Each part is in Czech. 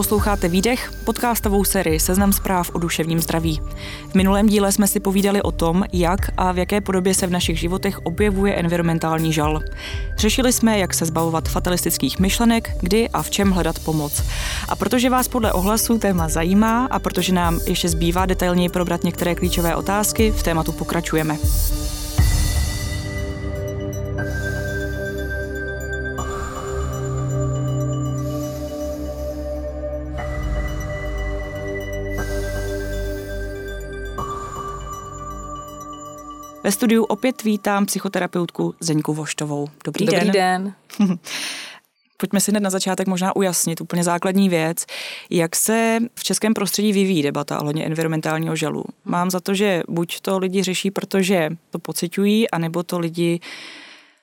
Posloucháte Výdech, podcastovou sérii Seznam zpráv o duševním zdraví. V minulém díle jsme si povídali o tom, jak a v jaké podobě se v našich životech objevuje environmentální žal. Řešili jsme, jak se zbavovat fatalistických myšlenek, kdy a v čem hledat pomoc. A protože vás podle ohlasu téma zajímá a protože nám ještě zbývá detailněji probrat některé klíčové otázky, v tématu pokračujeme. Ve studiu opět vítám psychoterapeutku Zeňku Voštovou. Dobrý, Dobrý den. den. Pojďme si hned na začátek možná ujasnit úplně základní věc, jak se v českém prostředí vyvíjí debata ohledně environmentálního žalu. Mám za to, že buď to lidi řeší, protože to pociťují, anebo to lidi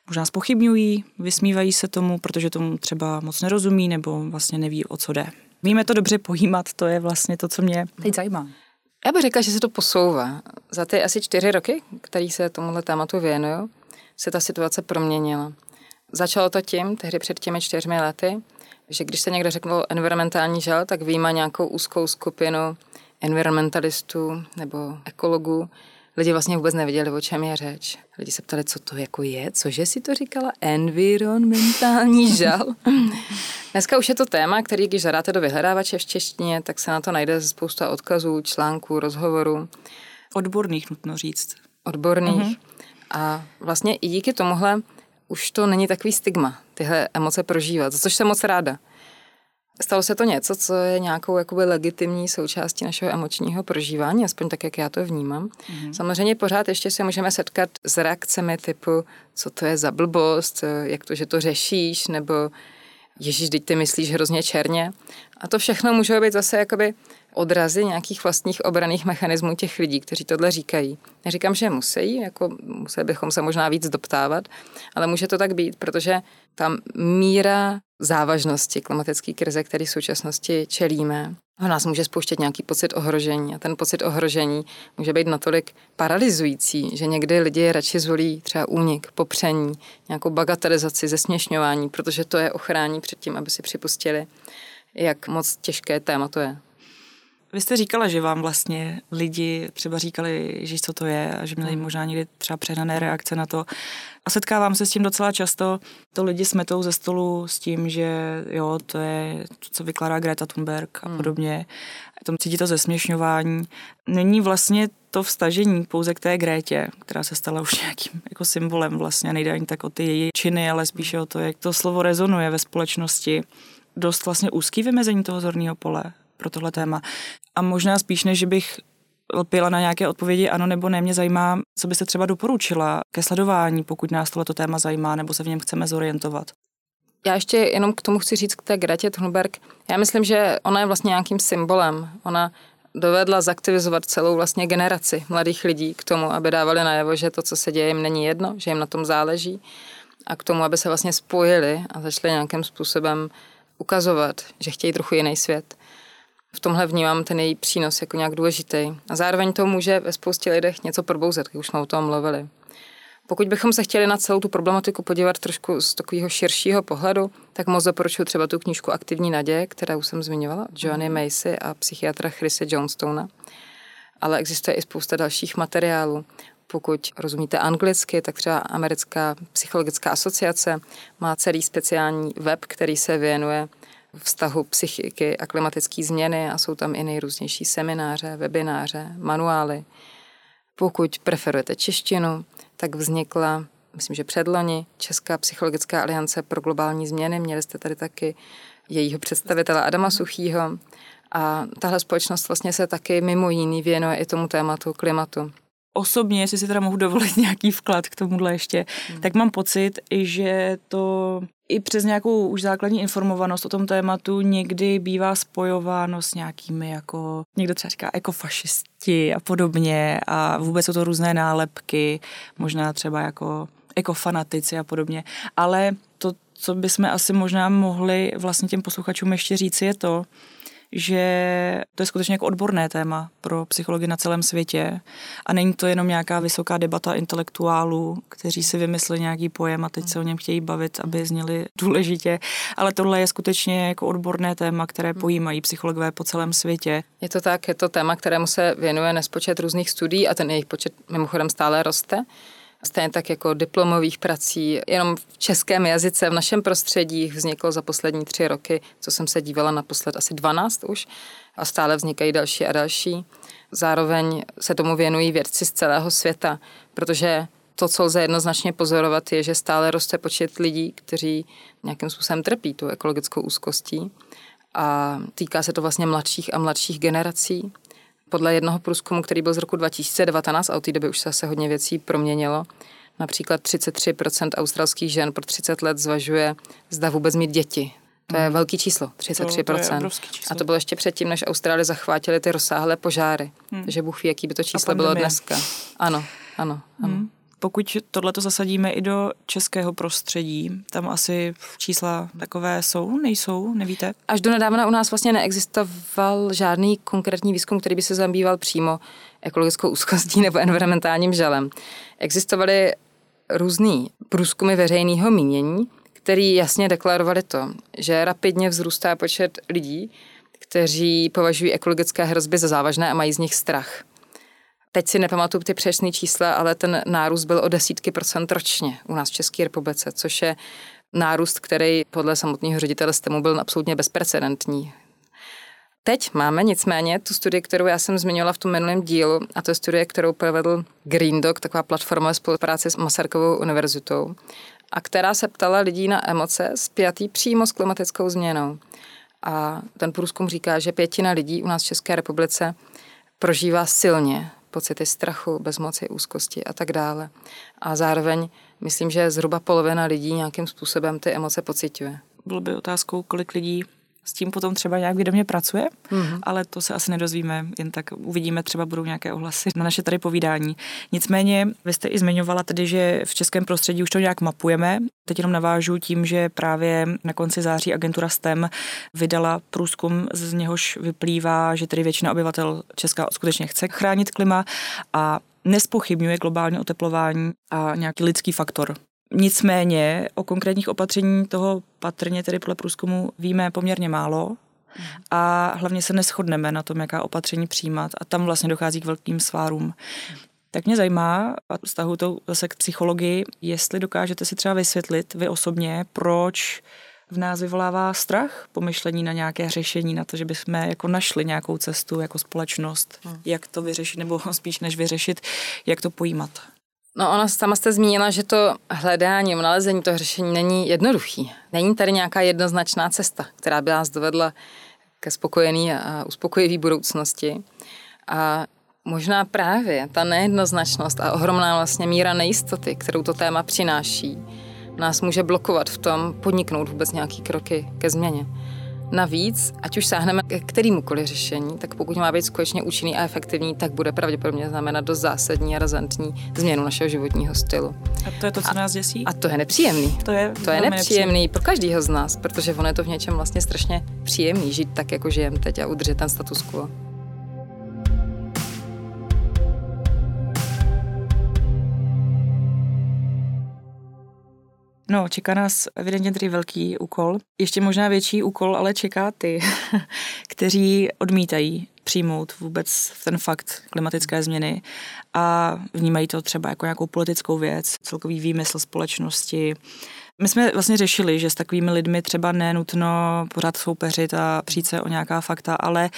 možná spochybňují, vysmívají se tomu, protože tomu třeba moc nerozumí nebo vlastně neví, o co jde. Víme to dobře pojímat, to je vlastně to, co mě teď zajímá. Já bych řekla, že se to posouvá. Za ty asi čtyři roky, který se tomuhle tématu věnuju, se ta situace proměnila. Začalo to tím, tehdy před těmi čtyřmi lety, že když se někdo řekl environmentální žal, tak výjima nějakou úzkou skupinu environmentalistů nebo ekologů, lidi vlastně vůbec nevěděli, o čem je řeč. Lidi se ptali, co to jako je, cože si to říkala, environmentální žal. Dneska už je to téma, který, když zadáte do vyhledávače v češtině, tak se na to najde spousta odkazů, článků, rozhovorů. Odborných, nutno říct. Odborných. Uh-huh. A vlastně i díky tomuhle už to není takový stigma, tyhle emoce prožívat, za což jsem moc ráda. Stalo se to něco, co je nějakou jakoby legitimní součástí našeho emočního prožívání, aspoň tak, jak já to vnímám. Mm-hmm. Samozřejmě pořád ještě se můžeme setkat s reakcemi typu, co to je za blbost, jak to, že to řešíš, nebo Ježíš, teď ty myslíš hrozně černě. A to všechno může být zase jakoby odrazy nějakých vlastních obraných mechanismů těch lidí, kteří tohle říkají. Neříkám, že musí, jako museli bychom se možná víc doptávat, ale může to tak být, protože tam míra závažnosti klimatické krize, který v současnosti čelíme, v nás může spouštět nějaký pocit ohrožení a ten pocit ohrožení může být natolik paralizující, že někdy lidi radši zvolí třeba únik, popření, nějakou bagatelizaci, zesměšňování, protože to je ochrání před tím, aby si připustili, jak moc těžké téma to je. Vy jste říkala, že vám vlastně lidi třeba říkali, že co to je a že měli hmm. možná někdy třeba přehnané reakce na to. A setkávám se s tím docela často. To lidi smetou ze stolu s tím, že jo, to je to, co vykládá Greta Thunberg a hmm. podobně. Tam cítí to zesměšňování. Není vlastně to vstažení pouze k té Grétě, která se stala už nějakým jako symbolem vlastně. Nejde ani tak o ty její činy, ale spíše o to, jak to slovo rezonuje ve společnosti. Dost vlastně úzký vymezení toho zorného pole pro tohle téma. A možná spíš, než bych lpěla na nějaké odpovědi ano nebo ne, mě zajímá, co byste třeba doporučila ke sledování, pokud nás tohleto téma zajímá nebo se v něm chceme zorientovat. Já ještě jenom k tomu chci říct k té Gretě Thunberg. Já myslím, že ona je vlastně nějakým symbolem. Ona dovedla zaktivizovat celou vlastně generaci mladých lidí k tomu, aby dávali najevo, že to, co se děje, jim není jedno, že jim na tom záleží a k tomu, aby se vlastně spojili a začali nějakým způsobem ukazovat, že chtějí trochu jiný svět v tomhle vnímám ten její přínos jako nějak důležitý. A zároveň to může ve spoustě lidech něco probouzet, jak už jsme o tom mluvili. Pokud bychom se chtěli na celou tu problematiku podívat trošku z takového širšího pohledu, tak moc doporučuji třeba tu knížku Aktivní naděje, kterou jsem zmiňovala, Joanny Macy a psychiatra Chrisse Johnstona. Ale existuje i spousta dalších materiálů. Pokud rozumíte anglicky, tak třeba Americká psychologická asociace má celý speciální web, který se věnuje vztahu psychiky a klimatické změny a jsou tam i nejrůznější semináře, webináře, manuály. Pokud preferujete češtinu, tak vznikla, myslím, že předloni, Česká psychologická aliance pro globální změny. Měli jste tady taky jejího představitele Adama Suchýho. A tahle společnost vlastně se taky mimo jiný věnuje i tomu tématu klimatu osobně, jestli si teda mohu dovolit nějaký vklad k tomuhle ještě, hmm. tak mám pocit, že to i přes nějakou už základní informovanost o tom tématu někdy bývá spojováno s nějakými jako, někdo třeba říká ekofašisti a podobně a vůbec jsou to různé nálepky, možná třeba jako ekofanatici a podobně. Ale to, co bychom asi možná mohli vlastně těm posluchačům ještě říci, je to, že to je skutečně jako odborné téma pro psychologii na celém světě. A není to jenom nějaká vysoká debata intelektuálů, kteří si vymysleli nějaký pojem a teď se o něm chtějí bavit, aby zněli důležitě, ale tohle je skutečně jako odborné téma, které pojímají psychologové po celém světě. Je to tak, je to téma, kterému se věnuje nespočet různých studií a ten jejich počet mimochodem stále roste stejně tak jako diplomových prací. Jenom v českém jazyce v našem prostředí vzniklo za poslední tři roky, co jsem se dívala naposled, asi 12 už a stále vznikají další a další. Zároveň se tomu věnují vědci z celého světa, protože to, co lze jednoznačně pozorovat, je, že stále roste počet lidí, kteří nějakým způsobem trpí tu ekologickou úzkostí. A týká se to vlastně mladších a mladších generací. Podle jednoho průzkumu, který byl z roku 2019, a od té doby už se zase hodně věcí proměnilo, například 33% australských žen pro 30 let zvažuje, zda vůbec mít děti. To je hmm. velký číslo, 33%. To, to je číslo. A to bylo ještě předtím, než Austrálie zachvátily ty rozsáhlé požáry. Hmm. Takže Bůh ví, jaký by to číslo bylo dneska. Ano, ano, ano. Hmm. Pokud tohle to zasadíme i do českého prostředí, tam asi čísla takové jsou, nejsou, nevíte? Až do nedávna u nás vlastně neexistoval žádný konkrétní výzkum, který by se zabýval přímo ekologickou úzkostí nebo environmentálním žalem. Existovaly různý průzkumy veřejného mínění, který jasně deklarovali to, že rapidně vzrůstá počet lidí, kteří považují ekologické hrozby za závažné a mají z nich strach. Teď si nepamatuju ty přesné čísla, ale ten nárůst byl o desítky procent ročně u nás v České republice, což je nárůst, který podle samotného ředitele STEMu byl absolutně bezprecedentní. Teď máme nicméně tu studii, kterou já jsem zmiňovala v tom minulém dílu, a to je studie, kterou provedl Green Dog, taková platforma ve spolupráci s Masarykovou univerzitou, a která se ptala lidí na emoce spjatý přímo s klimatickou změnou. A ten průzkum říká, že pětina lidí u nás v České republice prožívá silně pocity strachu, bezmoci, úzkosti a tak dále. A zároveň myslím, že zhruba polovina lidí nějakým způsobem ty emoce pociťuje. Bylo by otázkou, kolik lidí s tím potom třeba nějak vědomě pracuje, mm-hmm. ale to se asi nedozvíme, jen tak uvidíme, třeba budou nějaké ohlasy na naše tady povídání. Nicméně, vy jste i zmiňovala tedy, že v českém prostředí už to nějak mapujeme. Teď jenom navážu tím, že právě na konci září agentura STEM vydala průzkum, z něhož vyplývá, že tedy většina obyvatel Česka skutečně chce chránit klima a nespochybňuje globální oteplování a nějaký lidský faktor Nicméně o konkrétních opatření toho patrně tedy podle průzkumu víme poměrně málo a hlavně se neschodneme na tom, jaká opatření přijímat a tam vlastně dochází k velkým svárům. Tak mě zajímá, a vztahu to zase k psychologii, jestli dokážete si třeba vysvětlit vy osobně, proč v nás vyvolává strach, pomyšlení na nějaké řešení, na to, že bychom jako našli nějakou cestu jako společnost, hmm. jak to vyřešit, nebo spíš než vyřešit, jak to pojímat. No ona sama jste zmínila, že to hledání, nalezení toho řešení není jednoduchý. Není tady nějaká jednoznačná cesta, která by nás dovedla ke spokojený a uspokojivý budoucnosti. A možná právě ta nejednoznačnost a ohromná vlastně míra nejistoty, kterou to téma přináší, nás může blokovat v tom podniknout vůbec nějaký kroky ke změně. Navíc, ať už sáhneme k kterémukoliv řešení, tak pokud má být skutečně účinný a efektivní, tak bude pravděpodobně znamenat dost zásadní a razantní změnu našeho životního stylu. A to je to, co nás děsí? A to je nepříjemný. To je, to je nepříjemný, nepříjemný pro každého z nás, protože ono je to v něčem vlastně strašně příjemný žít tak, jako žijeme teď a udržet ten status quo. No, čeká nás evidentně tedy velký úkol. Ještě možná větší úkol, ale čeká ty, kteří odmítají přijmout vůbec ten fakt klimatické změny a vnímají to třeba jako nějakou politickou věc, celkový výmysl společnosti. My jsme vlastně řešili, že s takovými lidmi třeba nenutno pořád soupeřit a přijít se o nějaká fakta, ale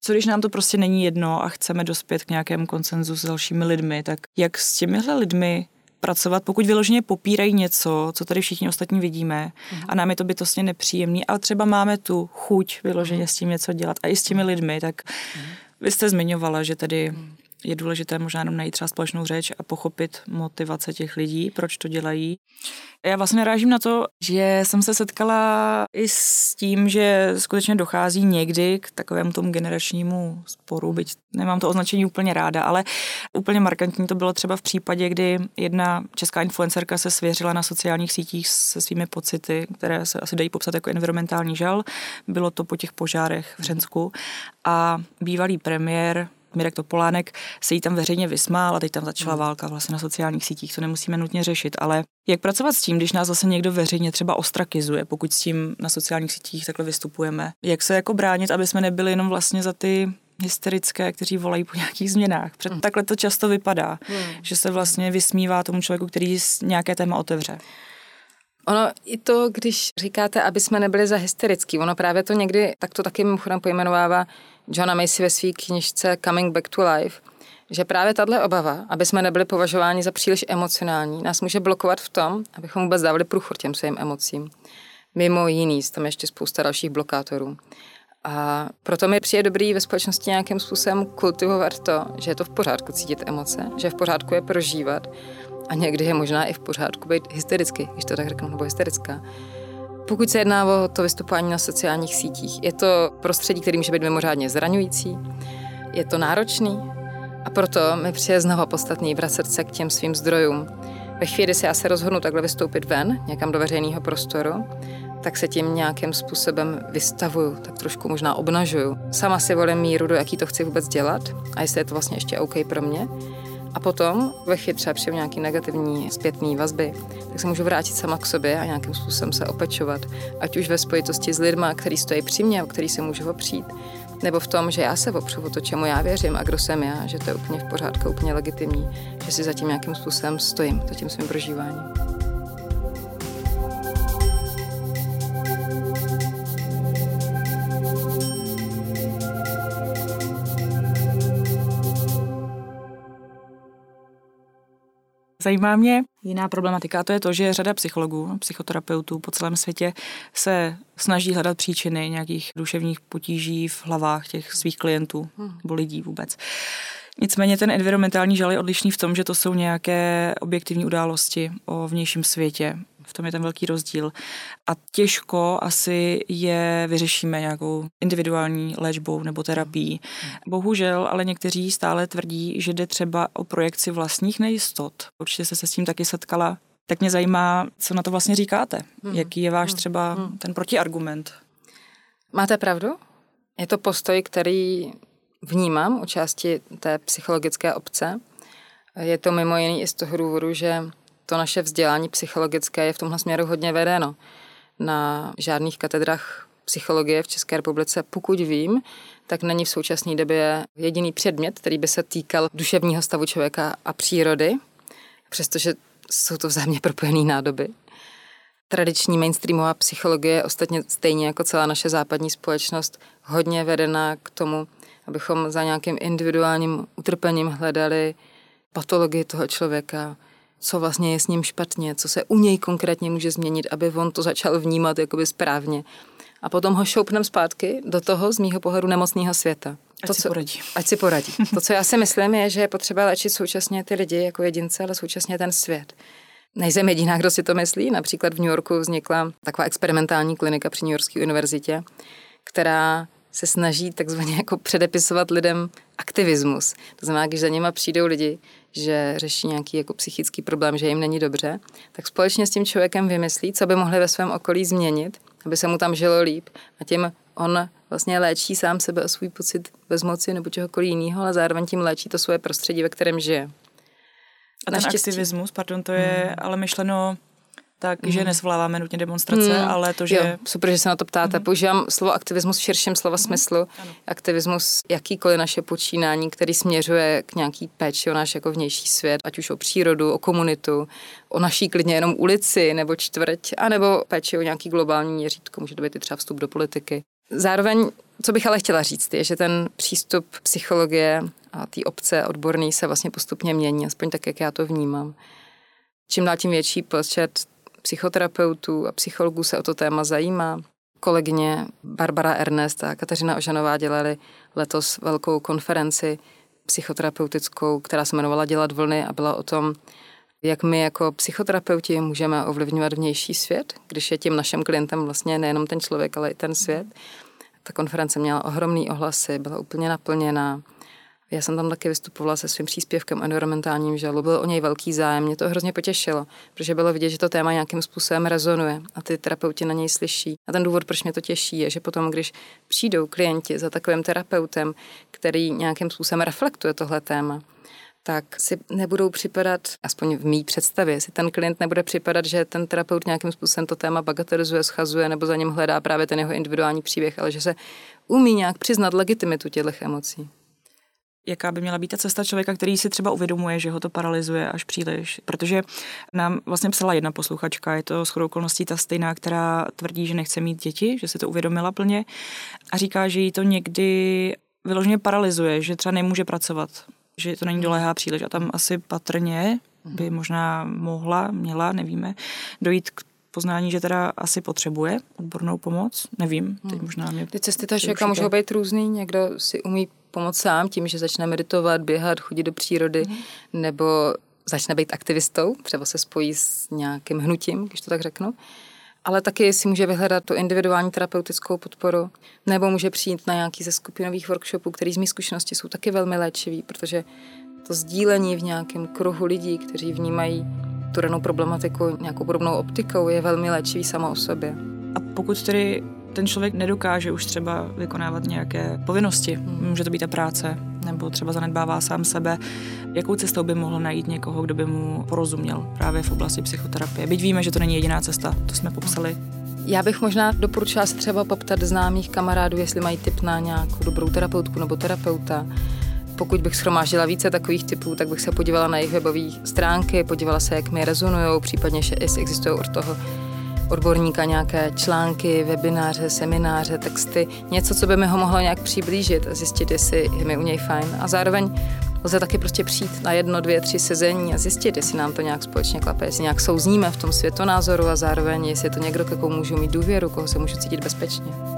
co když nám to prostě není jedno a chceme dospět k nějakému konsenzu s dalšími lidmi, tak jak s těmihle lidmi pracovat, pokud vyloženě popírají něco, co tady všichni ostatní vidíme mm. a nám je to bytostně nepříjemný, ale třeba máme tu chuť vyloženě s tím něco dělat a i s těmi lidmi, tak mm. vy jste zmiňovala, že tedy je důležité možná jenom najít třeba společnou řeč a pochopit motivace těch lidí, proč to dělají. Já vlastně narážím na to, že jsem se setkala i s tím, že skutečně dochází někdy k takovému tomu generačnímu sporu, byť nemám to označení úplně ráda, ale úplně markantní to bylo třeba v případě, kdy jedna česká influencerka se svěřila na sociálních sítích se svými pocity, které se asi dají popsat jako environmentální žal. Bylo to po těch požárech v Řensku a bývalý premiér Mirek Topolánek se jí tam veřejně vysmál a teď tam začala hmm. válka vlastně na sociálních sítích, to nemusíme nutně řešit, ale jak pracovat s tím, když nás zase někdo veřejně třeba ostrakizuje, pokud s tím na sociálních sítích takhle vystupujeme? Jak se jako bránit, aby jsme nebyli jenom vlastně za ty hysterické, kteří volají po nějakých změnách. Před hmm. takhle to často vypadá, hmm. že se vlastně vysmívá tomu člověku, který nějaké téma otevře. Ono i to, když říkáte, aby jsme nebyli za hysterický, ono právě to někdy, tak to taky mimochodem pojmenovává Johna Macy ve své knižce Coming Back to Life, že právě tahle obava, aby jsme nebyli považováni za příliš emocionální, nás může blokovat v tom, abychom vůbec dávali průchod těm svým emocím. Mimo jiný, tam ještě spousta dalších blokátorů. A proto mi přijde dobrý ve společnosti nějakým způsobem kultivovat to, že je to v pořádku cítit emoce, že je v pořádku je prožívat a někdy je možná i v pořádku být hysterický, když to tak řeknu, nebo hysterická. Pokud se jedná o to vystupování na sociálních sítích, je to prostředí, který může být mimořádně zraňující, je to náročný a proto mi přijde znova podstatný vracet se k těm svým zdrojům. Ve chvíli, kdy se já se rozhodnu takhle vystoupit ven, někam do veřejného prostoru, tak se tím nějakým způsobem vystavuju, tak trošku možná obnažuju. Sama si volím míru, do jaký to chci vůbec dělat a jestli je to vlastně ještě OK pro mě. A potom, ve chvíli třeba přijím nějaký negativní zpětný vazby, tak se můžu vrátit sama k sobě a nějakým způsobem se opečovat. Ať už ve spojitosti s lidmi, který stojí při mě, o který se můžu opřít, nebo v tom, že já se opřu o to, čemu já věřím a kdo jsem já, že to je úplně v pořádku, úplně legitimní, že si za tím nějakým způsobem stojím, za tím svým prožíváním. Zajímá mě jiná problematika, a to je to, že řada psychologů, psychoterapeutů po celém světě se snaží hledat příčiny nějakých duševních potíží v hlavách těch svých klientů hmm. nebo lidí vůbec. Nicméně ten environmentální žal je odlišný v tom, že to jsou nějaké objektivní události o vnějším světě, v tom je ten velký rozdíl. A těžko asi je vyřešíme nějakou individuální léčbou nebo terapií. Bohužel, ale někteří stále tvrdí, že jde třeba o projekci vlastních nejistot. Určitě se se s tím taky setkala. Tak mě zajímá, co na to vlastně říkáte. Hmm. Jaký je váš hmm. třeba hmm. ten protiargument? Máte pravdu? Je to postoj, který vnímám u části té psychologické obce. Je to mimo jiný i z toho důvodu, že to naše vzdělání psychologické je v tomhle směru hodně vedeno. Na žádných katedrách psychologie v České republice, pokud vím, tak není v současné době jediný předmět, který by se týkal duševního stavu člověka a přírody, přestože jsou to vzájemně propojené nádoby. Tradiční mainstreamová psychologie je ostatně stejně jako celá naše západní společnost hodně vedena k tomu, abychom za nějakým individuálním utrpením hledali patologii toho člověka, co vlastně je s ním špatně, co se u něj konkrétně může změnit, aby on to začal vnímat jakoby správně. A potom ho šoupnem zpátky do toho z mýho pohledu nemocného světa. Ať to, si co, poradí. Ať si poradí. To, co já si myslím, je, že je potřeba léčit současně ty lidi jako jedince, ale současně ten svět. Nejsem jediná, kdo si to myslí. Například v New Yorku vznikla taková experimentální klinika při New Yorkské univerzitě, která se snaží takzvaně jako předepisovat lidem aktivismus. To znamená, když za nima přijdou lidi, že řeší nějaký jako psychický problém, že jim není dobře, tak společně s tím člověkem vymyslí, co by mohli ve svém okolí změnit, aby se mu tam žilo líp. A tím on vlastně léčí sám sebe a svůj pocit bezmoci nebo čehokoliv jiného, ale zároveň tím léčí to svoje prostředí, ve kterém žije. A ten Naštěstí. aktivismus, pardon, to je hmm. ale myšleno tak, mm. že nesvoláváme nutně demonstrace, mm. ale to, že... Jo, super, že se na to ptáte. Mm. Používám slovo aktivismus v širším slova mm. smyslu. Ano. Aktivismus, jakýkoliv naše počínání, který směřuje k nějaký péči o náš jako vnější svět, ať už o přírodu, o komunitu, o naší klidně jenom ulici nebo čtvrť, anebo péči o nějaký globální měřítko, může to být i třeba vstup do politiky. Zároveň, co bych ale chtěla říct, je, že ten přístup psychologie a té obce odborný se vlastně postupně mění, aspoň tak, jak já to vnímám. Čím dál tím větší počet psychoterapeutů a psychologů se o to téma zajímá. Kolegyně Barbara Ernest a Kateřina Ožanová dělali letos velkou konferenci psychoterapeutickou, která se jmenovala Dělat vlny a byla o tom, jak my jako psychoterapeuti můžeme ovlivňovat vnější svět, když je tím naším klientem vlastně nejenom ten člověk, ale i ten svět. Ta konference měla ohromný ohlasy, byla úplně naplněná. Já jsem tam taky vystupovala se svým příspěvkem environmentálním žalu. Byl o něj velký zájem, mě to hrozně potěšilo, protože bylo vidět, že to téma nějakým způsobem rezonuje a ty terapeuti na něj slyší. A ten důvod, proč mě to těší, je, že potom, když přijdou klienti za takovým terapeutem, který nějakým způsobem reflektuje tohle téma, tak si nebudou připadat, aspoň v mý představě, si ten klient nebude připadat, že ten terapeut nějakým způsobem to téma bagatelizuje, schazuje nebo za ním hledá právě ten jeho individuální příběh, ale že se umí nějak přiznat legitimitu těch emocí jaká by měla být ta cesta člověka, který si třeba uvědomuje, že ho to paralyzuje až příliš. Protože nám vlastně psala jedna posluchačka, je to shodou okolností ta stejná, která tvrdí, že nechce mít děti, že se to uvědomila plně a říká, že jí to někdy vyloženě paralyzuje, že třeba nemůže pracovat, že to není doléhá příliš a tam asi patrně by možná mohla, měla, nevíme, dojít k poznání, že teda asi potřebuje odbornou pomoc. Nevím, teď hmm. možná mě... Ty cesty toho člověka můžou být různý. Někdo si umí pomoct sám tím, že začne meditovat, běhat, chodit do přírody, hmm. nebo začne být aktivistou, třeba se spojí s nějakým hnutím, když to tak řeknu. Ale taky si může vyhledat tu individuální terapeutickou podporu, nebo může přijít na nějaký ze skupinových workshopů, který z mých zkušenosti jsou taky velmi léčivý, protože to sdílení v nějakém kruhu lidí, kteří vnímají tu danou problematiku nějakou podobnou optikou, je velmi léčivý samo o sobě. A pokud tedy ten člověk nedokáže už třeba vykonávat nějaké povinnosti, hmm. může to být ta práce, nebo třeba zanedbává sám sebe, jakou cestou by mohl najít někoho, kdo by mu porozuměl právě v oblasti psychoterapie. Byť víme, že to není jediná cesta, to jsme popsali. Já bych možná doporučila se třeba poptat známých kamarádů, jestli mají tip na nějakou dobrou terapeutku nebo terapeuta pokud bych schromáždila více takových typů, tak bych se podívala na jejich webové stránky, podívala se, jak mi rezonují, případně, že jestli existují od toho odborníka nějaké články, webináře, semináře, texty, něco, co by mi ho mohlo nějak přiblížit a zjistit, jestli je mi u něj fajn. A zároveň lze taky prostě přijít na jedno, dvě, tři sezení a zjistit, jestli nám to nějak společně klape, jestli nějak souzníme v tom světonázoru a zároveň, jestli je to někdo, ke komu můžu mít důvěru, koho se můžu cítit bezpečně.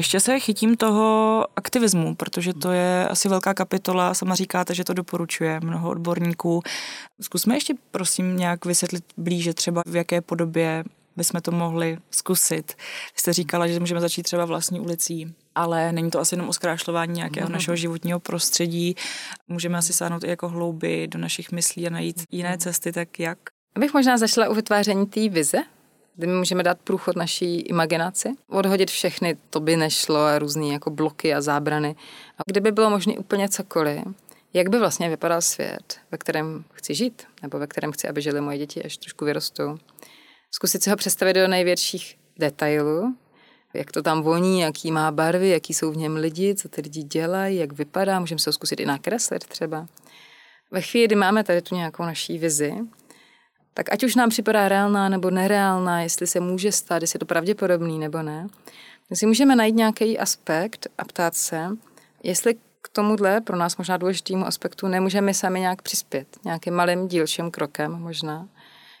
Ještě se chytím toho aktivismu, protože to je asi velká kapitola. Sama říkáte, že to doporučuje mnoho odborníků. Zkusme ještě prosím nějak vysvětlit blíže třeba v jaké podobě bychom to mohli zkusit. Jste říkala, že můžeme začít třeba vlastní ulicí, ale není to asi jenom o zkrášlování nějakého mm. našeho životního prostředí. Můžeme asi sáhnout i jako hlouby do našich myslí a najít jiné cesty, tak jak? Abych možná začala u vytváření té vize, kdy my můžeme dát průchod naší imaginaci, odhodit všechny, to by nešlo, a různé jako bloky a zábrany. A kdyby bylo možné úplně cokoliv, jak by vlastně vypadal svět, ve kterém chci žít, nebo ve kterém chci, aby žili moje děti, až trošku vyrostou. Zkusit si ho představit do největších detailů, jak to tam voní, jaký má barvy, jaký jsou v něm lidi, co ty lidi dělají, jak vypadá, můžeme se ho zkusit i nakreslit třeba. Ve chvíli, kdy máme tady tu nějakou naší vizi, tak ať už nám připadá reálná nebo nereálná, jestli se může stát, jestli je to pravděpodobný nebo ne, tak si můžeme najít nějaký aspekt a ptát se, jestli k tomuhle pro nás možná důležitému aspektu nemůžeme sami nějak přispět, nějakým malým dílčím krokem možná,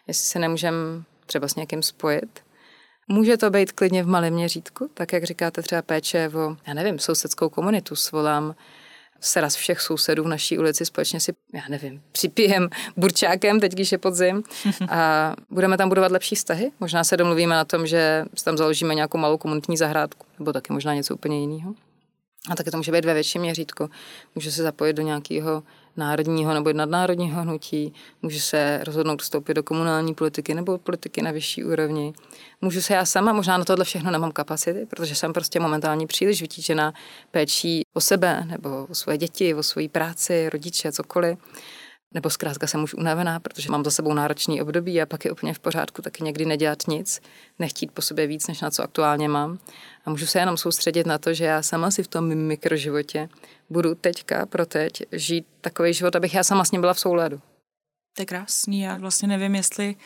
jestli se nemůžeme třeba s někým spojit. Může to být klidně v malém měřítku, tak jak říkáte třeba péče o, já nevím, sousedskou komunitu, svolám sraz všech sousedů v naší ulici společně si, já nevím, připijem burčákem, teď když je podzim a budeme tam budovat lepší vztahy. Možná se domluvíme na tom, že tam založíme nějakou malou komunitní zahrádku, nebo taky možná něco úplně jiného. A taky to může být ve větším měřítku. Může se zapojit do nějakého národního nebo nadnárodního hnutí, můžu se rozhodnout vstoupit do komunální politiky nebo politiky na vyšší úrovni. Můžu se já sama, možná na tohle všechno nemám kapacity, protože jsem prostě momentálně příliš vytížená péčí o sebe nebo o svoje děti, o svoji práci, rodiče, cokoliv nebo zkrátka jsem už unavená, protože mám za sebou náročný období a pak je úplně v pořádku taky někdy nedělat nic, nechtít po sobě víc, než na co aktuálně mám. A můžu se jenom soustředit na to, že já sama si v tom mikroživotě budu teďka pro teď žít takový život, abych já sama s ním byla v souladu. To je krásný, já vlastně nevím, jestli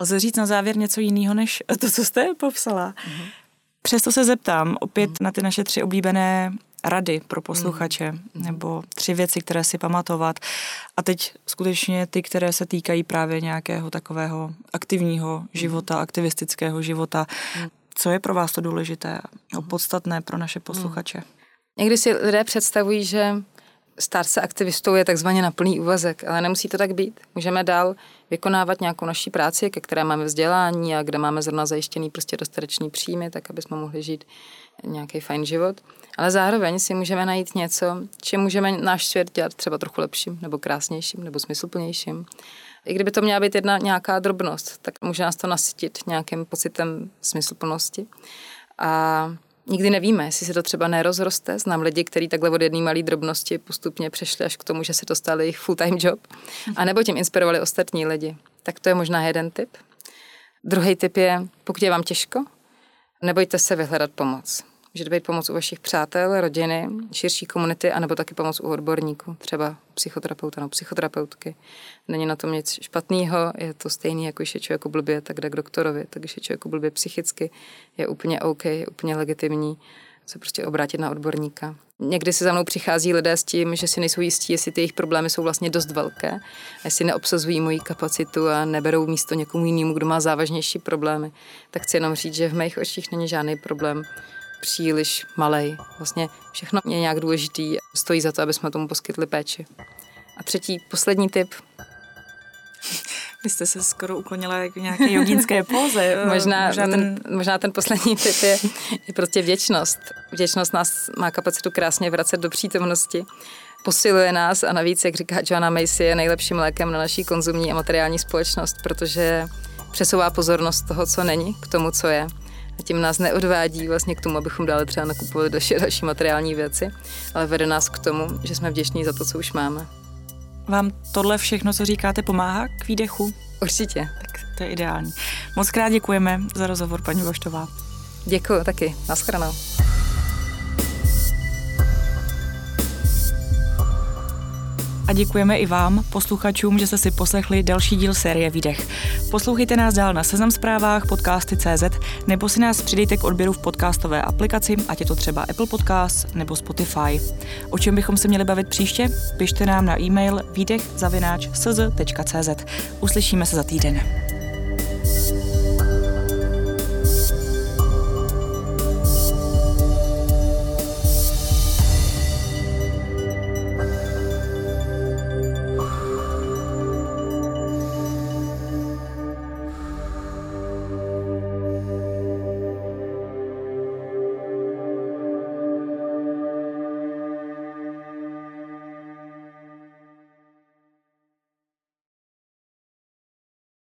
lze říct na závěr něco jiného, než to, co jste popsala. Mm-hmm. Přesto se zeptám opět mm-hmm. na ty naše tři oblíbené rady pro posluchače, mm. nebo tři věci, které si pamatovat. A teď skutečně ty, které se týkají právě nějakého takového aktivního života, aktivistického života. Mm. Co je pro vás to důležité a podstatné pro naše posluchače? Někdy si lidé představují, že stát se aktivistou je takzvaně na plný úvazek, ale nemusí to tak být. Můžeme dál vykonávat nějakou naší práci, ke které máme vzdělání a kde máme zrovna zajištěný prostě dostatečný příjmy, tak aby jsme mohli žít nějaký fajn život. Ale zároveň si můžeme najít něco, čím můžeme náš svět dělat třeba trochu lepším, nebo krásnějším, nebo smysluplnějším. I kdyby to měla být jedna nějaká drobnost, tak může nás to nasytit nějakým pocitem smysluplnosti. A Nikdy nevíme, jestli se to třeba nerozroste. Znám lidi, kteří takhle od jedné malé drobnosti postupně přešli až k tomu, že se to stali jejich full-time job, a nebo tím inspirovali ostatní lidi. Tak to je možná jeden typ. Druhý typ je, pokud je vám těžko, nebojte se vyhledat pomoc. Může to být pomoc u vašich přátel, rodiny, širší komunity, anebo taky pomoc u odborníků, třeba psychoterapeuta nebo psychoterapeutky. Není na tom nic špatného, je to stejný, jako když je člověk blbě, tak jde k doktorovi, tak když je člověk blbě psychicky, je úplně OK, je úplně legitimní se prostě obrátit na odborníka. Někdy se za mnou přichází lidé s tím, že si nejsou jistí, jestli ty jejich problémy jsou vlastně dost velké, jestli neobsazují moji kapacitu a neberou místo někomu jinému, kdo má závažnější problémy. Tak chci jenom říct, že v mých očích není žádný problém příliš malej. Vlastně všechno je nějak důležitý, stojí za to, aby jsme tomu poskytli péči. A třetí, poslední tip. Vy jste se skoro uklonila jako nějaké jogínské póze. možná, možná, ten, možná ten poslední tip je, je prostě vděčnost. Vděčnost nás má kapacitu krásně vracet do přítomnosti posiluje nás a navíc, jak říká Joanna Macy, je nejlepším lékem na naší konzumní a materiální společnost, protože přesouvá pozornost toho, co není, k tomu, co je a tím nás neodvádí vlastně k tomu, abychom dále třeba nakupovali další, další materiální věci, ale vede nás k tomu, že jsme vděční za to, co už máme. Vám tohle všechno, co říkáte, pomáhá k výdechu? Určitě. Tak to je ideální. Moc krát děkujeme za rozhovor, paní Voštová. Děkuji taky. Naschledanou. A děkujeme i vám, posluchačům, že jste si poslechli další díl série Výdech. Poslouchejte nás dál na Seznam zprávách, podcasty.cz nebo si nás přidejte k odběru v podcastové aplikaci, ať je to třeba Apple Podcast nebo Spotify. O čem bychom se měli bavit příště? Pište nám na e-mail výdech.cz. Uslyšíme se za týden.